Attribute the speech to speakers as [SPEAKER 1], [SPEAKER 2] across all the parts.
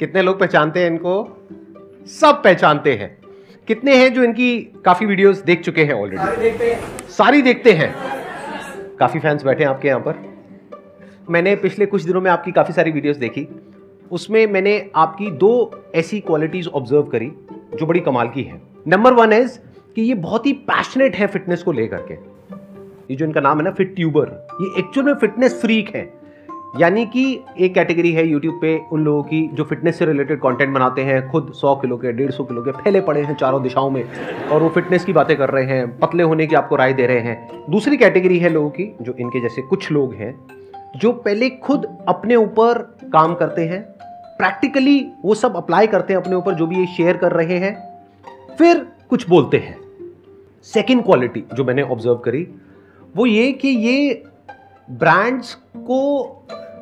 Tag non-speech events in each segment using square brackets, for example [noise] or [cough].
[SPEAKER 1] कितने लोग पहचानते हैं इनको? सब पहचानते हैं। कितने हैं जो इनकी काफ़ी वीडियोस देख चुके हैं ऑलरेडी सारी देखते हैं। काफ़ी फैंस बैठे हैं आपके यहाँ पर। मैंने पिछले कुछ दिनों में आपकी काफ़ी सारी वीडियोस देखी। उसमें मैंने आपकी दो ऐसी क्वालिटीज ऑब्ज़र्व करी जो बड़ी कमाल की है। नंबर वन इज़ कि ये बहुत ही पैशनेट है फिटनेस को लेकर के। ये जो इनका नाम है ना फिट ट्यूबर ये एक्चुअल में फिटनेस फ्रीक है। यानी कि एक कैटेगरी है यूट्यूब पे उन लोगों की जो फिटनेस से रिलेटेड कंटेंट बनाते हैं, खुद 100 किलो के 150 किलो के, फैले पड़े हैं चारों दिशाओं में, और वो फिटनेस की बातें कर रहे हैं, पतले होने की आपको राय दे रहे हैं। दूसरी कैटेगरी है लोगों की, जो इनके जैसे कुछ लोग हैं, जो पहले खुद अपने ऊपर काम करते हैं प्रैक्टिकली वो सब अप्लाई करते हैं अपने ऊपर, जो भी ये शेयर कर रहे हैं, फिर कुछ बोलते हैं। सेकेंड क्वालिटी जो मैंने ऑब्ज़र्व करी, वो ये कि ये ब्रांड्स को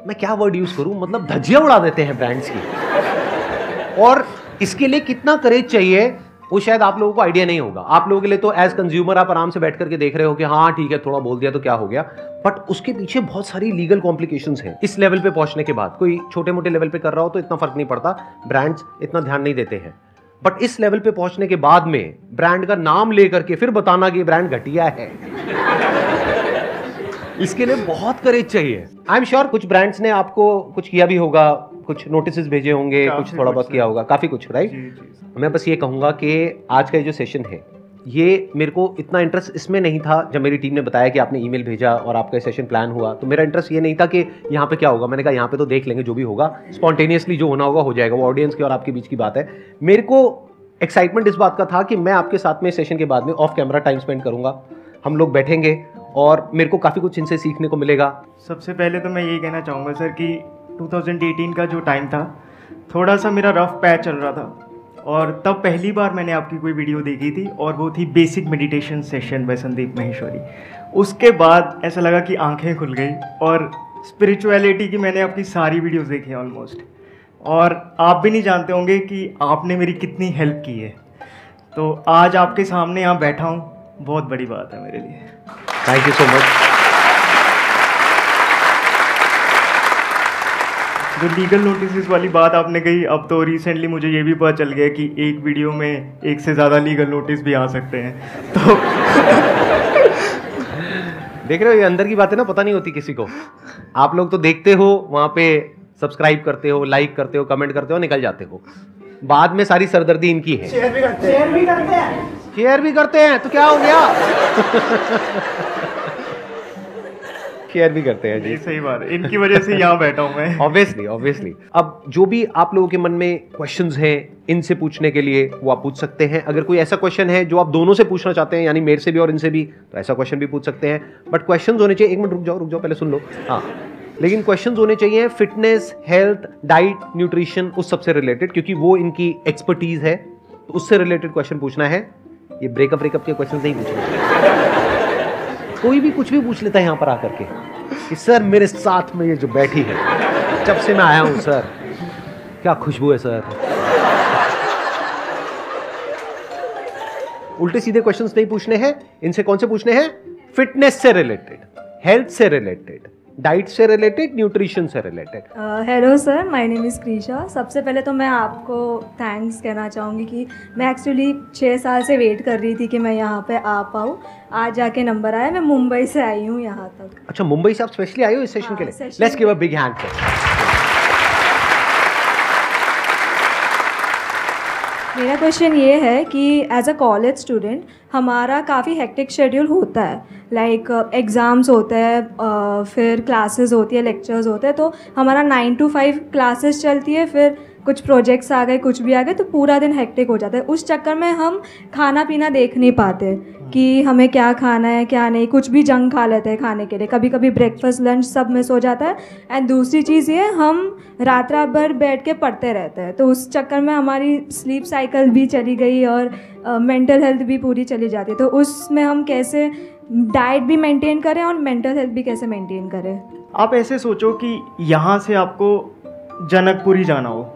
[SPEAKER 1] मैं क्या वर्ड यूज़ करूँ? मतलब धज्जियाँ उड़ा देते हैं ब्रांड्स की। और इसके लिए कितना करेज चाहिए, वो शायद आप लोगों को आइडिया नहीं होगा। आप लोगों के लिए तो एज कंज्यूमर आप आराम से बैठ करके देख रहे हो कि हाँ ठीक है, थोड़ा बोल दिया तो क्या हो गया। बट उसके पीछे बहुत सारी लीगल कॉम्प्लिकेशंस हैं। इस लेवल पे पहुँचने के बाद, कोई छोटे मोटे लेवल पे कर रहा हो तो इतना फ़र्क नहीं पड़ता। ब्रांड्स इतना ध्यान नहीं देते हैं। बट इस लेवल पे पहुँचने के बाद में ब्रांड का नाम लेकर के फिर बताना कि ब्रांड घटिया है। इसके लिए बहुत करेज चाहिए। आई एम श्योर कुछ ब्रांड्स ने आपको कुछ किया भी होगा कुछ नोटिस भेजे होंगे कुछ थोड़ा बहुत किया होगा काफ़ी कुछ राइट मैं बस ये कहूँगा कि आज का जो सेशन है ये मेरे को इतना इंटरेस्ट इसमें नहीं था जब मेरी टीम ने बताया कि आपने ईमेल भेजा और आपका सेशन प्लान हुआ। तो मेरा इंटरेस्ट ये नहीं था कि यहाँ पे क्या होगा। मैंने कहा यहाँ पे तो देख लेंगे जो भी होगा। स्पॉन्टेनियसली जो होना होगा हो जाएगा। वो ऑडियंस की और आपके बीच की बात है। मेरे को एक्साइटमेंट इस बात का था कि मैं आपके साथ में सेशन के बाद में ऑफ़ कैमरा टाइम स्पेंड करूँगा। हम लोग बैठेंगे और मेरे को काफ़ी कुछ इनसे सीखने को मिलेगा।
[SPEAKER 2] सबसे पहले तो मैं यही कहना चाहूँगा, सर, कि 2018 का जो टाइम था, थोड़ा सा मेरा रफ पैच चल रहा था। और तब पहली बार मैंने आपकी कोई वीडियो देखी थी, और वो थी basic meditation session by Sandeep Maheshwari उसके बाद ऐसा लगा कि आँखें खुल गई, और स्पिरिचुअलिटी की मैंने आपकी सारी वीडियोस देखी ऑलमोस्ट और आप भी नहीं जानते होंगे कि आपने मेरी कितनी हेल्प की है। तो आज आपके सामने यहाँ बैठा हूँ, बहुत बड़ी बात है मेरे लिए।
[SPEAKER 1] थैंक यू सो मच
[SPEAKER 2] जो लीगल नोटिस वाली बात आपने कही अब तो रिसेंटली मुझे ये भी पता चल गया कि एक वीडियो में एक से ज़्यादा लीगल नोटिस भी आ सकते हैं। तो [laughs]
[SPEAKER 1] देख रहे हो ये अंदर की बातें ना पता नहीं होती किसी को। आप लोग तो देखते हो वहाँ पे सब्सक्राइब करते हो लाइक करते हो कमेंट करते हो निकल जाते हो। बाद में सारी सरदर्दी इनकी है। शेयर भी करते हैं। शेयर भी करते हैं शेयर भी करते हैं तो क्या हो गया? [laughs] शेयर भी करते हैं
[SPEAKER 2] जी। सही बात है। इनकी वजह से यहाँ बैठा हूँ मैं।
[SPEAKER 1] ऑब्वियसली ऑब्वियसली अब जो भी आप लोगों के मन में क्वेश्चंस हैं इनसे पूछने के लिए वो आप पूछ सकते हैं। अगर कोई ऐसा क्वेश्चन है जो आप दोनों से पूछना चाहते हैं यानी मेरे से भी और इनसे भी तो ऐसा क्वेश्चन भी पूछ सकते हैं। बट क्वेश्चन होने चाहिए। एक मिनट रुक जाओ रुक जाओ पहले सुन लो। हाँ। लेकिन क्वेश्चंस होने चाहिए फिटनेस हेल्थ डाइट न्यूट्रिशन उस सबसे रिलेटेड क्योंकि वो इनकी एक्सपर्टीज है। तो उससे रिलेटेड क्वेश्चन पूछना है। ये ब्रेकअप ब्रेकअप के क्वेश्चन नहीं पूछना। कोई भी कुछ भी पूछ लेता है यहाँ पर आकर के कि, सर, मेरे साथ में ये जो बैठी है, जब से मैं आया हूँ, सर, क्या खुशबू है, सर? उल्टे सीधे क्वेश्चंस नहीं पूछने हैं। इनसे कौन से पूछने हैं? फिटनेस से रिलेटेड हेल्थ से रिलेटेड डाइट से रिलेटेड न्यूट्रिशन से related?
[SPEAKER 3] Hello sir my name is Krisha सबसे पहले तो मैं आपको थैंक्स कहना चाहूँगी कि मैं एक्चुअली छः साल से वेट कर रही थी कि मैं यहाँ पे आ पाऊँ। आज जाके नंबर आया। मैं मुंबई से आई हूँ यहाँ तक।
[SPEAKER 1] अच्छा मुंबई से आप स्पेशली आई हो इस सेशन हाँ, के लिए? Let's give a big hand
[SPEAKER 3] मेरा क्वेश्चन ये है कि एज अ कॉलेज स्टूडेंट हमारा काफ़ी हेक्टिक शेड्यूल होता है। लाइक like, एग्ज़ाम्स uh, होते हैं uh, फिर क्लासेस होती है लेक्चर्स होते हैं तो हमारा नाइन टू फाइव क्लासेस चलती है फिर कुछ प्रोजेक्ट्स आ गए कुछ भी आ गए तो पूरा दिन हेक्टिक हो जाता है। उस चक्कर में हम खाना पीना देख नहीं पाते कि हमें क्या खाना है क्या नहीं। कुछ भी जंग खा लेते हैं खाने के लिए। कभी कभी ब्रेकफास्ट लंच सब मिस हो जाता है। एंड दूसरी चीज़ ये हम रात रात भर बैठ के पढ़ते रहते हैं। तो उस चक्कर में हमारी स्लीप साइकिल भी चली गई और मेंटल uh, हेल्थ भी पूरी चली जाती है। तो उसमें हम कैसे डाइट भी मेंटेन करें और मेंटल हेल्थ भी कैसे मेंटेन करें?
[SPEAKER 2] आप ऐसे सोचो कि यहाँ से आपको जनकपुरी जाना हो।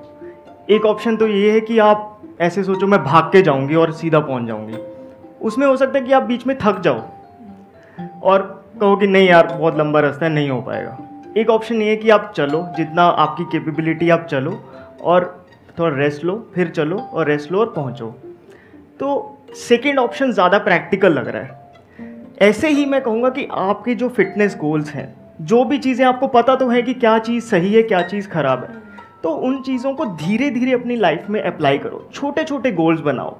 [SPEAKER 2] एक ऑप्शन तो ये है कि आप ऐसे सोचो, मैं भाग के जाऊँगी और सीधा पहुँच जाऊँगी। उसमें हो सकता है कि आप बीच में थक जाओ और कहो कि नहीं यार, बहुत लंबा रास्ता है, नहीं हो पाएगा। एक ऑप्शन ये है कि आप चलो, जितना आपकी कैपेबिलिटी आप चलो और थोड़ा रेस्ट लो, फिर चलो और रेस्ट लो और पहुँचो। तो सेकेंड ऑप्शन ज़्यादा प्रैक्टिकल लग रहा है। ऐसे ही मैं कहूँगा कि आपके जो फिटनेस गोल्स हैं, जो भी चीज़ें आपको पता तो है कि क्या चीज़ सही है, क्या चीज़ ख़राब है तो उन चीज़ों को धीरे धीरे अपनी लाइफ में अप्लाई करो। छोटे छोटे गोल्स बनाओ।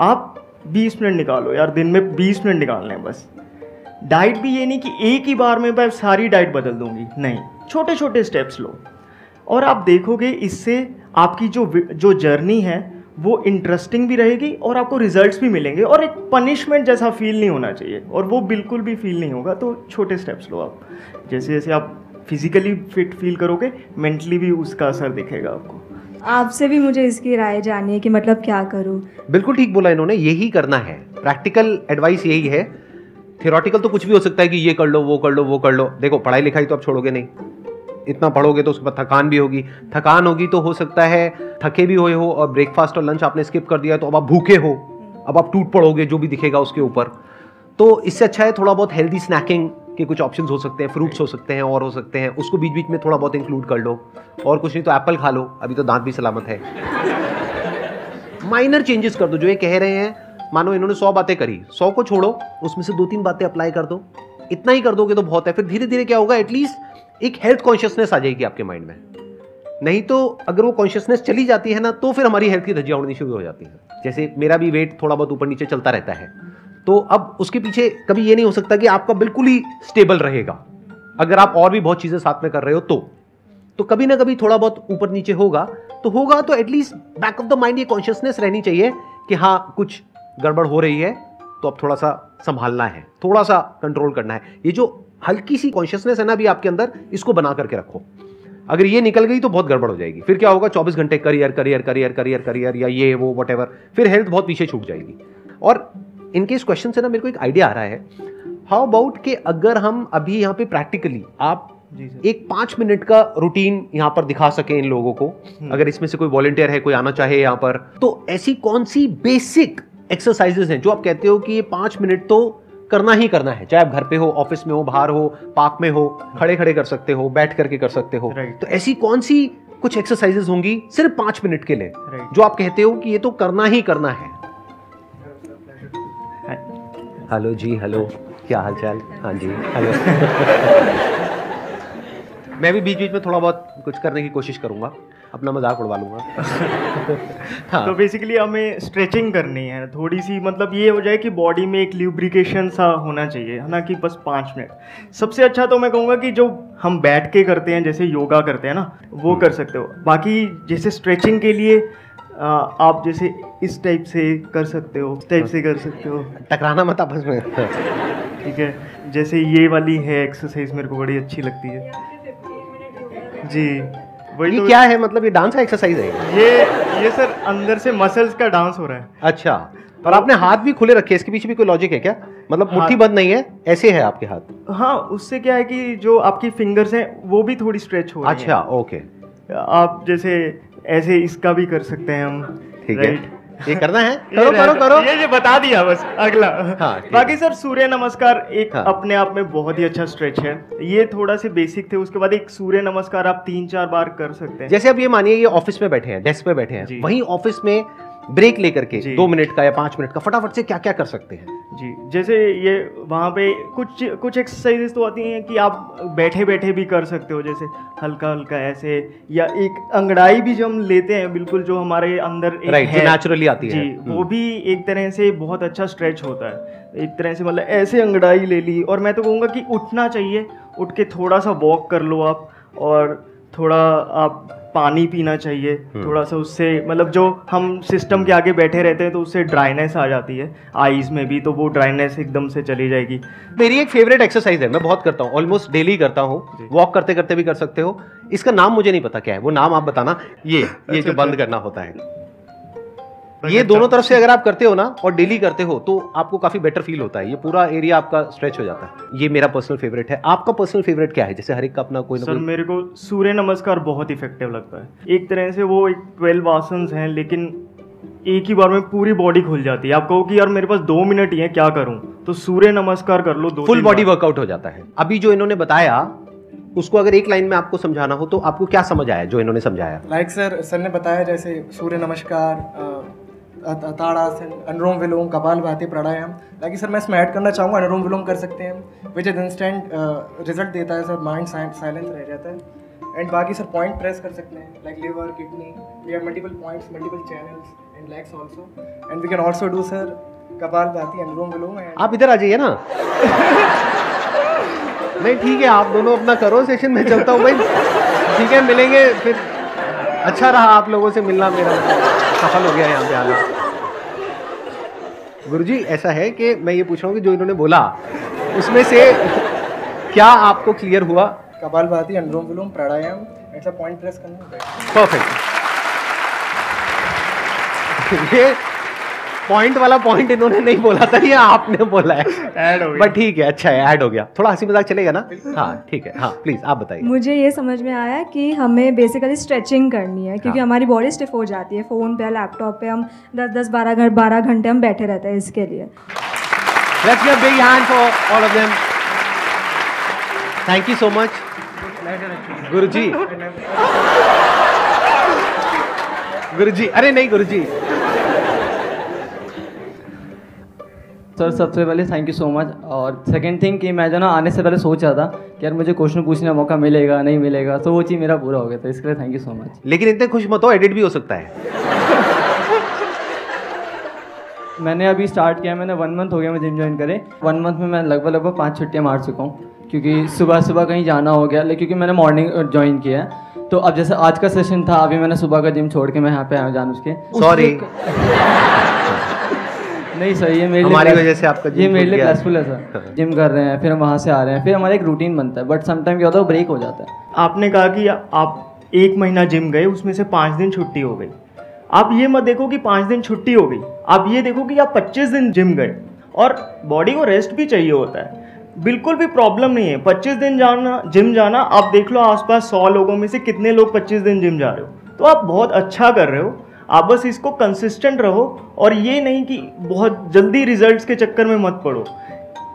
[SPEAKER 2] आप 20 मिनट निकालो यार, दिन में 20 मिनट निकालने हैं बस। डाइट भी ये नहीं कि एक ही बार में मैं सारी डाइट बदल दूँगी। नहीं छोटे छोटे स्टेप्स लो। और आप देखोगे इससे आपकी जो जो जर्नी है, वो इंटरेस्टिंग भी रहेगी और आपको रिजल्ट्स भी मिलेंगे। और एक पनिशमेंट जैसा फील नहीं होना चाहिए। और वो बिल्कुल भी फील नहीं होगा तो छोटे स्टेप्स लो आप। जैसे जैसे आप फिजिकली फिट फील करोगे मेंटली भी उसका असर दिखेगा आपको।
[SPEAKER 3] आपसे भी मुझे इसकी राय जाननी है कि मतलब क्या करूँ।
[SPEAKER 1] बिल्कुल ठीक बोला इन्होंने यही करना है। प्रैक्टिकल एडवाइस यही है। थियोरटिकल तो कुछ भी हो सकता है कि ये कर लो वो कर लो वो कर लो। देखो पढ़ाई लिखाई तो आप छोड़ोगे नहीं। इतना पढ़ोगे तो उसके बाद थकान भी होगी। थकान होगी तो हो सकता है थके भी हुए हो और ब्रेकफास्ट और लंच आपने स्किप कर दिया तो अब आप भूखे हो। अब आप टूट पड़ोगे जो भी दिखेगा उसके ऊपर। तो इससे अच्छा है थोड़ा बहुत हेल्दी स्नैकिंग के कुछ ऑप्शन हो सकते हैं फ्रूट्स हो सकते हैं और हो सकते हैं। उसको बीच बीच में थोड़ा बहुत इंक्लूड कर लो। और कुछ नहीं तो एप्पल खा लो। अभी तो दांत भी सलामत है। माइनर चेंजेस कर दो। जो ये कह रहे हैं मानो इन्होंने सौ बातें करी। सौ को छोड़ो उसमें से दो तीन बातें अप्लाई कर दो। इतना ही कर दोगे तो बहुत है। फिर धीरे धीरे क्या होगा? एटलीस्ट एक हेल्थ कॉन्शियसनेस आ जाएगी आपके माइंड में। नहीं तो अगर वो कॉन्शियसनेस चली जाती है ना तो फिर हमारी हेल्थ की धज्जियाँ उड़नी शुरू हो जाती है। जैसे मेरा भी वेट थोड़ा बहुत ऊपर नीचे चलता रहता है। तो अब उसके पीछे कभी ये नहीं हो सकता कि आपका बिल्कुल ही स्टेबल रहेगा। अगर आप और भी बहुत चीज़ें साथ में कर रहे हो तो। तो कभी ना कभी थोड़ा बहुत ऊपर नीचे होगा। तो होगा तो at least back of the mind ये कॉन्शियसनेस रहनी चाहिए कि हाँ कुछ गड़बड़ हो रही है तो अब थोड़ा सा संभालना है। थोड़ा सा कंट्रोल करना है। ये जो हल्की सी कॉन्शियसनेस है ना अभी आपके अंदर, इसको बना करके रखो। अगर ये निकल गई तो बहुत गड़बड़ हो जाएगी। फिर क्या होगा? 24 घंटे career career career career career, या ये, वो वट फिर हेल्थ बहुत पीछे छूट जाएगी। और इनके इस क्वेश्चन से ना मेरे को एक आइडिया आ रहा है। हाउ अबाउट कि अगर हम अभी यहाँ पे प्रैक्टिकली आप एक पाँच मिनट का रूटीन यहाँ पर दिखा सके इन लोगों को हम्म। अगर इसमें से कोई वॉलेंटियर है कोई आना चाहे यहाँ पर तो ऐसी कौन सी बेसिक एक्सरसाइजेस हैं जो आप कहते हो कि ये पाँच मिनट तो करना ही करना है चाहे आप घर पे हो ऑफ़िस में हो बाहर हो पार्क में हो खड़े खड़े कर सकते हो बैठ करके कर सकते हो। तो ऐसी कौन सी कुछ एक्सरसाइजेस होंगी सिर्फ़ पाँच मिनट के लिए जो आप कहते हो कि ये तो करना ही करना है। Hello ji hello. क्या हाल चाल हाँ जी हेलो। मैं भी बीच बीच में थोड़ा बहुत कुछ करने की कोशिश करूँगा। अपना मज़ाक उड़वा लूँगा। [laughs]
[SPEAKER 2] हाँ। तो बेसिकली हमें स्ट्रेचिंग करनी है। थोड़ी सी मतलब ये हो जाए कि बॉडी में एक ल्यूब्रिकेशन सा होना चाहिए है ना कि बस पाँच मिनट। सबसे अच्छा तो मैं कहूँगा कि जो हम बैठ के करते हैं जैसे योगा करते हैं ना वो कर सकते हो। बाकी जैसे स्ट्रेचिंग के लिए आप जैसे इस टाइप से कर सकते हो इस टाइप से कर सकते हो।
[SPEAKER 1] टकराना मत आपस में।
[SPEAKER 2] ठीक है जैसे ये वाली है एक्सरसाइज मेरे को बड़ी अच्छी लगती है। जी
[SPEAKER 1] वही ये तो क्या है? मतलब ये डांस का एक्सरसाइज है?
[SPEAKER 2] ये ये सर अंदर से मसल्स का डांस हो रहा है।
[SPEAKER 1] अच्छा और आपने हाथ भी खुले रखे इसके पीछे भी कोई लॉजिक है क्या? मतलब मुट्ठी बंद नहीं है ऐसे है आपके हाथ?
[SPEAKER 2] हाँ उससे क्या है कि जो आपकी फिंगर्स हैं वो भी थोड़ी स्ट्रेच हो
[SPEAKER 1] रही अच्छा ओके
[SPEAKER 2] आप जैसे ऐसे इसका भी कर सकते हैं हम
[SPEAKER 1] ठीक है। ये करना है? करो करो करो।
[SPEAKER 2] ये ये बता दिया बस अगला। हाँ, बाकी सर सूर्य नमस्कार एक हाँ. अपने आप में बहुत ही अच्छा स्ट्रेच है। ये थोड़ा से बेसिक थे उसके बाद एक सूर्य नमस्कार आप तीन चार बार कर सकते हैं।
[SPEAKER 1] जैसे अब ये मानिए ये ऑफ़िस में बैठे हैं डेस्क पे बैठे हैं। वही ऑफ़िस में ब्रेक लेकर के दो मिनट का या पाँच मिनट का फटाफट से क्या क्या कर सकते हैं?
[SPEAKER 2] जी जैसे ये वहाँ पे कुछ कुछ एक्सरसाइजेस तो आती हैं कि आप बैठे बैठे भी कर सकते हो जैसे हल्का हल्का ऐसे या एक अंगड़ाई भी जो हम लेते हैं बिल्कुल जो हमारे अंदर
[SPEAKER 1] एक right, है। नेचुरली आती
[SPEAKER 2] है। जी वो हम्म। भी एक तरह से बहुत अच्छा स्ट्रेच होता है। एक तरह से मतलब ऐसे अंगड़ाई ले ली और मैं तो कहूँगा कि उठना चाहिए उठ के थोड़ा सा वॉक कर लो आप और थोड़ा आप पानी पीना चाहिए। हम्म। थोड़ा सा उससे मतलब जो हम सिस्टम के आगे बैठे रहते हैं तो उससे ड्राइनेस आ जाती है। आईज में भी तो वो ड्राइनेस एकदम से चली जाएगी।
[SPEAKER 1] मेरी एक फेवरेट एक्सरसाइज है मैं बहुत करता हूँ ऑलमोस्ट डेली करता हूँ। वॉक करते करते भी कर सकते हो। इसका नाम मुझे नहीं पता क्या है वो नाम आप बताना। ये ये अच्छा, जो बंद अच्छा। करना होता है। ये दोनों तरफ़ से अगर आप करते हो ना और डेली करते हो तो आपको काफ़ी बेटर फील होता है। ये पूरा एरिया आपका स्ट्रेच हो जाता है। ये मेरा पर्सनल फेवरेट है। आपका पर्सनल फेवरेट क्या है? जैसे हर एक का अपना कोई
[SPEAKER 2] सर कोई... मेरे को सूर्य नमस्कार बहुत इफ़ेक्टिव लगता है। एक तरह से वो एक ट्वेल्व आसन हैं लेकिन एक ही बार में पूरी बॉडी खुल जाती है। आप कहो कि यार मेरे पास दो मिनट ही है क्या करूँ? तो सूर्य नमस्कार कर लो
[SPEAKER 1] दो फुल बॉडी वर्कआउट हो जाता है। अभी जो इन्होंने बताया उसको अगर एक लाइन में आपको समझाना हो तो आपको क्या समझ आया जो इन्होंने समझाया?
[SPEAKER 4] लाइक सर सर ने बताया जैसे सूर्य नमस्कार ताड़ासन अनुलोम विलोम कपाल भाती प्राणायाम। ताकि सर, मैं इसमें ऐड करना चाहूँगा अनुलोम विलोम कर सकते हैं। विच इज़ इंस्टेंट रिज़ल्ट देता है, सर माइंड साइलेंस रह जाता है। एंड बाकी सर पॉइंट प्रेस कर सकते हैं like liver kidney we have multiple points multiple channels and legs also and we can also do sir Kapalbhati Anulom विलोम
[SPEAKER 1] आप इधर आ जाइए ना। नहीं, ठीक है, आप दोनों अपना करो सेशन में चलता हूँ, भाई। ठीक है, मिलेंगे, फिर अच्छा रहा आप लोगों से मिलना मेरा। सफल हो गया यहाँ पे आना। गुरुजी ऐसा है कि मैं ये पूछ रहा हूँ कि जो इन्होंने बोला उसमें से क्या आपको क्लियर हुआ?
[SPEAKER 4] कपाल भाती अनुलोम विलोम प्राणायाम ऐसा पॉइंट प्रेस करना।
[SPEAKER 1] परफेक्ट ये पॉइंट वाला पॉइंट इन्होंने नहीं बोला था ये आपने बोला है।
[SPEAKER 2] ऐड हो गया।
[SPEAKER 1] बट ठीक है अच्छा है ऐड हो गया। थोड़ा हँसी मज़ाक चलेगा ना? हाँ ठीक है। हाँ प्लीज़ आप बताइए।
[SPEAKER 3] मुझे ये समझ में आया कि हमें बेसिकली स्ट्रेचिंग करनी है क्योंकि
[SPEAKER 1] हाँ।
[SPEAKER 3] हमारी बॉडी स्टिफ हो जाती है फ़ोन पे लैपटॉप पे हम दस दस बारह घंटे बारह घंटे हम बैठे रहते हैं इसके लिए।
[SPEAKER 1] Let's give a big hand for all of them. Thank you so much. गुरुजी गुरुजी [laughs] अरे नहीं गुरुजी
[SPEAKER 5] सर सबसे पहले थैंक यू सो मच और सेकंड थिंग कि मैं जो ना आने से पहले सोच रहा था कि यार मुझे क्वेश्चन पूछने का मौका मिलेगा नहीं मिलेगा तो वो चीज़ मेरा पूरा हो गया था इसके लिए थैंक यू सो मच
[SPEAKER 1] लेकिन इतने खुश मत हो एडिट भी हो सकता है। [laughs]
[SPEAKER 5] मैंने अभी स्टार्ट किया मैंने वन मंथ हो गया मैं जिम ज्वाइन करे। वन मंथ में मैं लगभग लगभग पाँच छुट्टियाँ मार चुका हूँ क्योंकि सुबह सुबह कहीं जाना हो गया लेकिन क्योंकि मैंने मॉर्निंग ज्वाइन किया है। तो अब जैसे आज का सेशन था अभी मैंने सुबह का जिम छोड़ के मैं यहाँ पे आया जान उसके
[SPEAKER 1] Sorry.
[SPEAKER 5] नहीं सर ये मेरे
[SPEAKER 1] हमारी वजह से आपका
[SPEAKER 5] ये मेरे लिए
[SPEAKER 1] गया।
[SPEAKER 5] है सर। [laughs] जिम कर रहे हैं फिर हम वहाँ से आ रहे हैं फिर हमारा एक रूटीन बनता है बट समटाइम क्या होता है ब्रेक हो जाता है।
[SPEAKER 2] आपने कहा कि आप एक महीना जिम गए उसमें से पाँच दिन छुट्टी हो गई। आप ये मत देखो कि पाँच दिन छुट्टी हो गई। आप ये देखो कि आप पच्चीस दिन जिम गए और बॉडी को रेस्ट भी चाहिए होता है। बिल्कुल भी प्रॉब्लम नहीं है। पच्चीस दिन जाना जिम जाना आप देख लो आसपास सौ लोगों में से कितने लोग पच्चीस दिन जिम जा रहे हो। तो आप बहुत अच्छा कर रहे हो। आप बस इसको कंसिस्टेंट रहो और ये नहीं कि बहुत जल्दी रिजल्ट्स के चक्कर में मत पड़ो।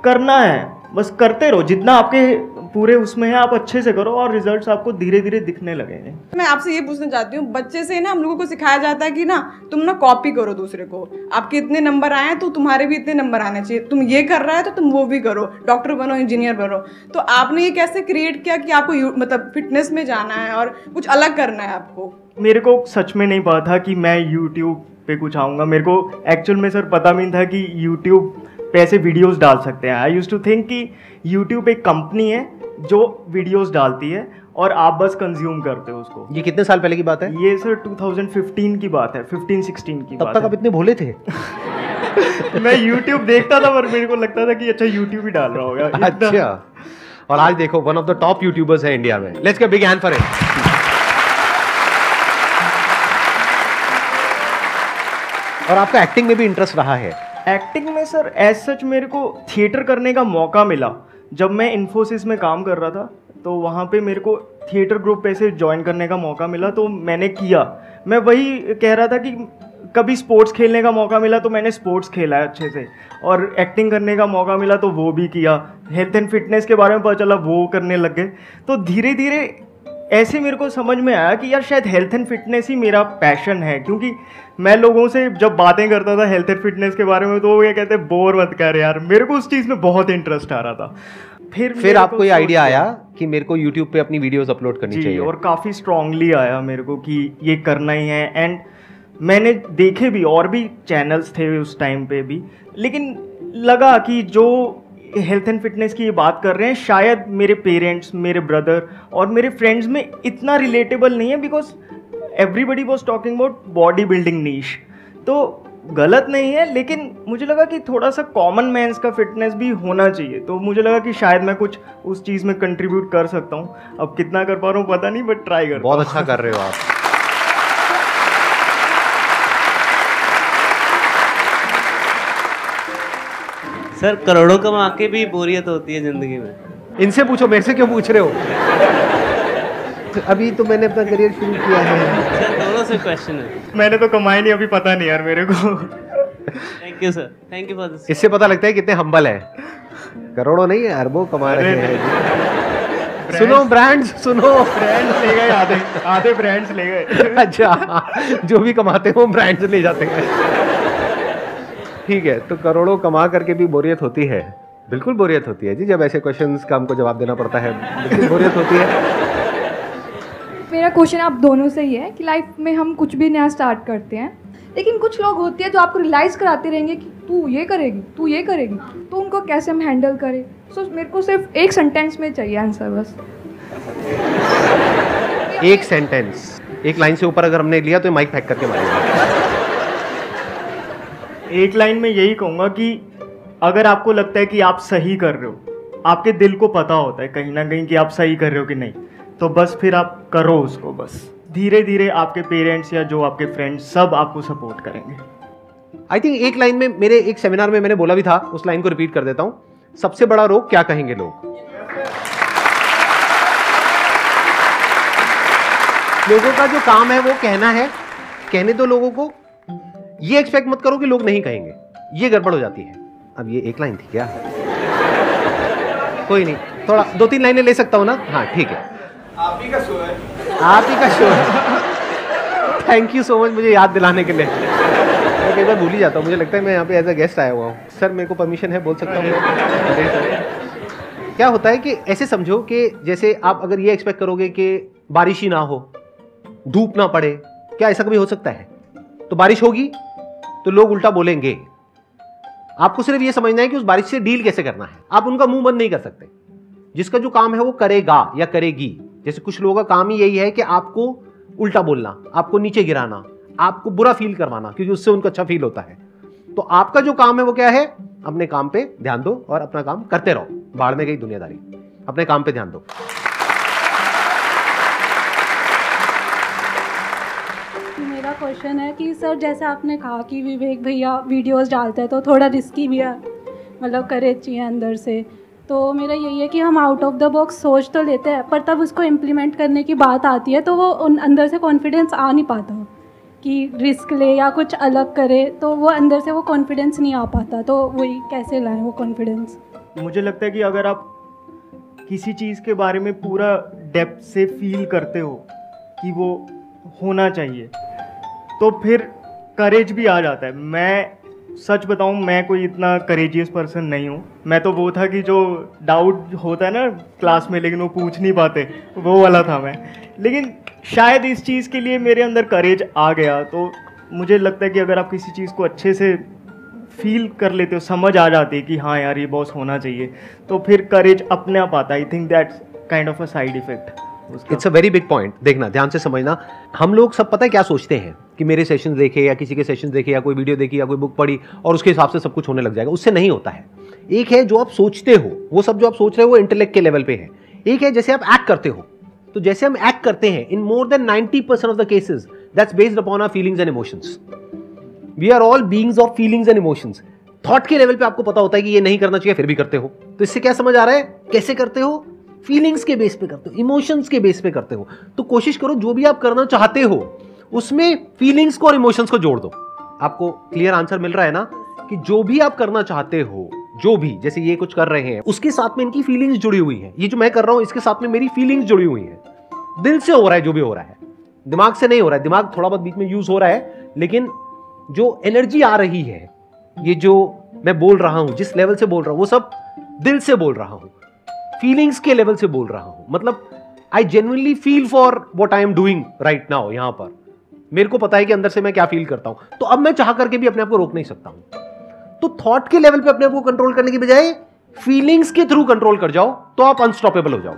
[SPEAKER 2] करना है, बस करते रहो, जितना आपके पूरे उसमें है आप अच्छे से करो और रिजल्ट्स आपको धीरे धीरे दिखने लगेंगे।
[SPEAKER 6] मैं आपसे ये पूछना चाहती हूँ बच्चे से ना हम लोगों को सिखाया जाता है कि ना तुम ना कॉपी करो दूसरे को। आपके इतने नंबर आए हैं तो तुम्हारे भी इतने नंबर आने चाहिए। तुम ये कर रहा है तो तुम वो भी करो डॉक्टर बनो इंजीनियर बनो। तो आपने ये कैसे क्रिएट किया कि आपको मतलब फिटनेस में जाना है और कुछ अलग करना है आपको?
[SPEAKER 2] मेरे को सच में नहीं पता था कि मैं यूट्यूब पे कुछ आऊँगा। मेरे को एक्चुअल में सर पता भी नहीं था कि यूट्यूब पे ऐसे वीडियोस डाल सकते हैं। आई यूज़ टू थिंक कि यूट्यूब एक कंपनी है जो वीडियोस डालती है और आप बस कंज्यूम करते हो उसको।
[SPEAKER 1] ये कितने साल पहले की बात है?
[SPEAKER 2] ये सर 2015 की बात है 15 16 की
[SPEAKER 1] तब
[SPEAKER 2] बात
[SPEAKER 1] तक आप इतने भोले थे?
[SPEAKER 2] है [laughs] मैं यूट्यूब देखता था पर मेरे को लगता था कि अच्छा यूट्यूब ही डाल रहा होगा।
[SPEAKER 1] अच्छा। और आज देखो one of the top YouTubers है इंडिया में। Let's get big hand for it और आपका एक्टिंग में भी इंटरेस्ट रहा है।
[SPEAKER 2] एक्टिंग में सर एज सच मेरे को थिएटर करने का मौका मिला। जब मैं इन्फोसिस में काम कर रहा था तो वहाँ पे मेरे को थिएटर ग्रुप ऐसे ज्वाइन करने का मौका मिला तो मैंने किया। मैं वही कह रहा था कि कभी स्पोर्ट्स खेलने का मौका मिला तो मैंने स्पोर्ट्स खेला है अच्छे से। और एक्टिंग करने का मौका मिला तो वो भी किया। हेल्थ एंड फिटनेस के बारे में पता चला, वो करने लग गए। तो धीरे धीरे ऐसे मेरे को समझ में आया कि यार शायद हेल्थ एंड फिटनेस ही मेरा पैशन है क्योंकि मैं लोगों से जब बातें करता था हेल्थ एंड फिटनेस के बारे में तो वो ये कहते बोर मत कर यार। मेरे को उस चीज़ में बहुत इंटरेस्ट आ रहा था। फिर
[SPEAKER 1] फिर आपको ये आइडिया आया कि मेरे को यूट्यूब पे अपनी वीडियोस अपलोड करनी चाहिए।
[SPEAKER 2] और काफ़ी स्ट्रांगली आया मेरे को कि ये करना ही है एंड मैंने देखे भी और भी चैनल्स थे उस टाइम पे भी लेकिन लगा कि जो हेल्थ एंड फिटनेस की ये बात कर रहे हैं। शायद मेरे पेरेंट्स मेरे ब्रदर और मेरे फ्रेंड्स में इतना रिलेटेबल नहीं है because everybody was talking about body building niche तो गलत नहीं है लेकिन मुझे लगा कि थोड़ा सा कॉमन मैंस का फिटनेस भी होना चाहिए। तो मुझे लगा कि शायद मैं कुछ उस चीज़ में कंट्रीब्यूट कर सकता हूँ। अब कितना कर पा रहा हूँ पता नहीं बट ट्राई कर
[SPEAKER 1] बहुत अच्छा कर रहे हो आप।
[SPEAKER 7] सर करोड़ों कमा के भी बोरियत होती है ज़िंदगी में।
[SPEAKER 1] इनसे पूछो मेरे से क्यों पूछ रहे हो? अभी तो मैंने अपना करियर शुरू किया है।
[SPEAKER 7] सर दोनों से क्वेश्चन है।
[SPEAKER 2] मैंने तो कमाई नहीं अभी पता नहीं यार मेरे को।
[SPEAKER 7] Thank you sir thank you for this
[SPEAKER 1] इससे पता लगता है कितने हम्बल है। करोड़ों नहीं है अरबों कमा रहे हैं। सुनो ब्रांड्स सुनो।
[SPEAKER 2] ब्रांड्स ले गए आधे आधे ब्रांड्स ले गए।
[SPEAKER 1] अच्छा जो भी कमाते हैं वो ब्रांड्स ले जाते हैं। ठीक है तो करोड़ों कमा करके भी बोरियत होती है। बिल्कुल बोरियत होती है जी जब ऐसे क्वेश्चंस का हमको जवाब देना पड़ता है। बिल्कुल बोरियत होती है।
[SPEAKER 8] मेरा क्वेश्चन आप दोनों से ही है कि लाइफ में हम कुछ भी नया स्टार्ट करते हैं लेकिन कुछ लोग होते हैं जो आपको रियलाइज़ कराते रहेंगे कि तू ये करेगी तू ये करेगी तो उनको कैसे हम हैंडल करें? सो so, मेरे को सिर्फ़ एक सेंटेंस में चाहिए आंसर बस।
[SPEAKER 1] एक सेंटेंस एक लाइन से ऊपर अगर हमने लिया तो माइक फेंक करके मारेगा।
[SPEAKER 2] एक लाइन में यही कहूँगा कि अगर आपको लगता है कि आप सही कर रहे हो, आपके दिल को पता होता है कहीं ना कहीं कि आप सही कर रहे हो कि नहीं तो बस फिर आप करो उसको बस। धीरे धीरे आपके पेरेंट्स या जो आपके फ्रेंड्स, सब आपको सपोर्ट करेंगे।
[SPEAKER 1] आई थिंक एक लाइन में मेरे एक सेमिनार में मैंने बोला भी था, उस लाइन को रिपीट कर देता हूँ। सबसे बड़ा रोग क्या कहेंगे लोग? लोगों का जो काम है वो कहना है, कहने दो लोगों को। ये एक्सपेक्ट मत करो कि लोग नहीं कहेंगे। ये गड़बड़ हो जाती है। अब ये एक लाइन थी क्या? कोई नहीं थोड़ा दो तीन लाइनें ले सकता हूँ ना? हाँ ठीक है।
[SPEAKER 9] आप ही का शो है।
[SPEAKER 1] आप ही का शो है। थैंक यू सो मच मुझे याद दिलाने के लिए। मैं कई बार भूल ही जाता हूँ। मुझे लगता है मैं यहाँ पे एज अ गेस्ट आया हुआ हूँ। सर मेरे को परमिशन है बोल सकता हूँ क्या होता है कि ऐसे समझो कि जैसे आप अगर ये एक्सपेक्ट करोगे कि बारिश ही ना हो धूप ना पड़े क्या ऐसा कभी हो सकता है? तो बारिश होगी? तो लोग उल्टा बोलेंगे। आपको सिर्फ़ यह समझना है कि उस बारिश से डील कैसे करना है। आप उनका मुँह बंद नहीं कर सकते। जिसका जो काम है वो करेगा या करेगी। जैसे कुछ लोगों का काम ही यही है कि आपको उल्टा बोलना, आपको नीचे गिराना, आपको बुरा फील करवाना, क्योंकि उससे उनको अच्छा फील होता है। तो आपका जो काम है वो क्या है? अपने काम पे ध्यान दो और अपना काम करते रहो। बाढ़ में गई दुनियादारी। अपने काम पे ध्यान दो।
[SPEAKER 10] क्वेश्चन है कि, सर, जैसे आपने कहा कि विवेक भैया वीडियोस डालते हैं तो थोड़ा रिस्की भी है मतलब करेज चाहिए अंदर से। तो मेरा यही है कि हम आउट ऑफ़ द बॉक्स सोच तो लेते हैं, पर तब उसको इम्प्लीमेंट करने की बात आती है तो वो उन, अंदर से कॉन्फिडेंस आ नहीं पाता कि रिस्क ले या कुछ अलग करे तो वो अंदर से वो कॉन्फिडेंस नहीं आ पाता। तो वही, कैसे लाएँ वो कॉन्फिडेंस
[SPEAKER 2] मुझे लगता है कि अगर आप किसी चीज़ के बारे में पूरा डेप्थ से फील करते हो कि वो होना चाहिए तो फिर करेज भी आ जाता है। मैं सच बताऊँ, मैं कोई इतना करेजियस पर्सन नहीं हूँ। मैं तो वो था कि जो डाउट होता है ना क्लास में, लेकिन वो पूछ नहीं पाते। वो वाला था मैं। लेकिन शायद इस चीज़ के लिए मेरे अंदर करेज आ गया। तो मुझे लगता है कि अगर आप किसी चीज़ को अच्छे से फील कर लेते हो, समझ आ जाती है कि हाँ यार, ये बॉस होना चाहिए तो फिर करेज अपने आप आता I think that's kind of a side effect
[SPEAKER 1] it's a very big point देखना, ध्यान से समझना। हम लोग सब पता है क्या सोचते हैं? कि मेरे सेशन देखे या किसी के सेशन देखे या कोई वीडियो देखी या कोई बुक पढ़ी और उसके हिसाब से सब कुछ होने लग जाएगा। उससे नहीं होता है। एक है जो आप सोचते हो, वो सब जो आप सोच रहे हो वो इंटेलेक्ट के लेवल पे है। एक है जैसे आप एक्ट करते हो। तो जैसे हम एक्ट करते हैं in more than 90 percent of the cases that's based upon our feelings and emotions we are all beings of feelings and emotions thought के लेवल पे आपको पता होता है कि ये नहीं करना चाहिए, फिर भी करते हो। तो इससे क्या समझ आ रहा है? कैसे करते हो? फीलिंग्स के बेस पे करते हो इमोशंस के बेस पे करते हो। तो कोशिश करो, जो भी आप करना चाहते हो उसमें फीलिंग्स को और इमोशंस को जोड़ दो। आपको क्लियर आंसर मिल रहा है ना? कि जो भी आप करना चाहते हो, जो भी, जैसे ये कुछ कर रहे हैं, उसके साथ में इनकी फीलिंग्स जुड़ी हुई हैं। ये जो मैं कर रहा हूँ, इसके साथ में मेरी फीलिंग्स जुड़ी हुई हैं। दिल से हो रहा है, जो भी हो रहा है। दिमाग से नहीं हो रहा है। दिमाग थोड़ा बहुत बीच में यूज़ हो रहा है, लेकिन जो एनर्जी आ रही है, ये जो मैं बोल रहा हूँ, जिस लेवल से बोल रहा हूँ, वो सब दिल से बोल रहा हूँ। फीलिंग्स के लेवल से बोल रहा हूँ। मतलब I genuinely feel for what I am doing right now यहाँ पर। मेरे को पता है कि अंदर से मैं क्या फील करता हूँ। तो अब मैं चाह करके भी अपने आप को रोक नहीं सकता हूँ। तो थॉट के लेवल पे अपने आप को कंट्रोल करने की बजाय फीलिंग्स के थ्रू कंट्रोल कर जाओ तो आप अनस्टॉपेबल हो जाओ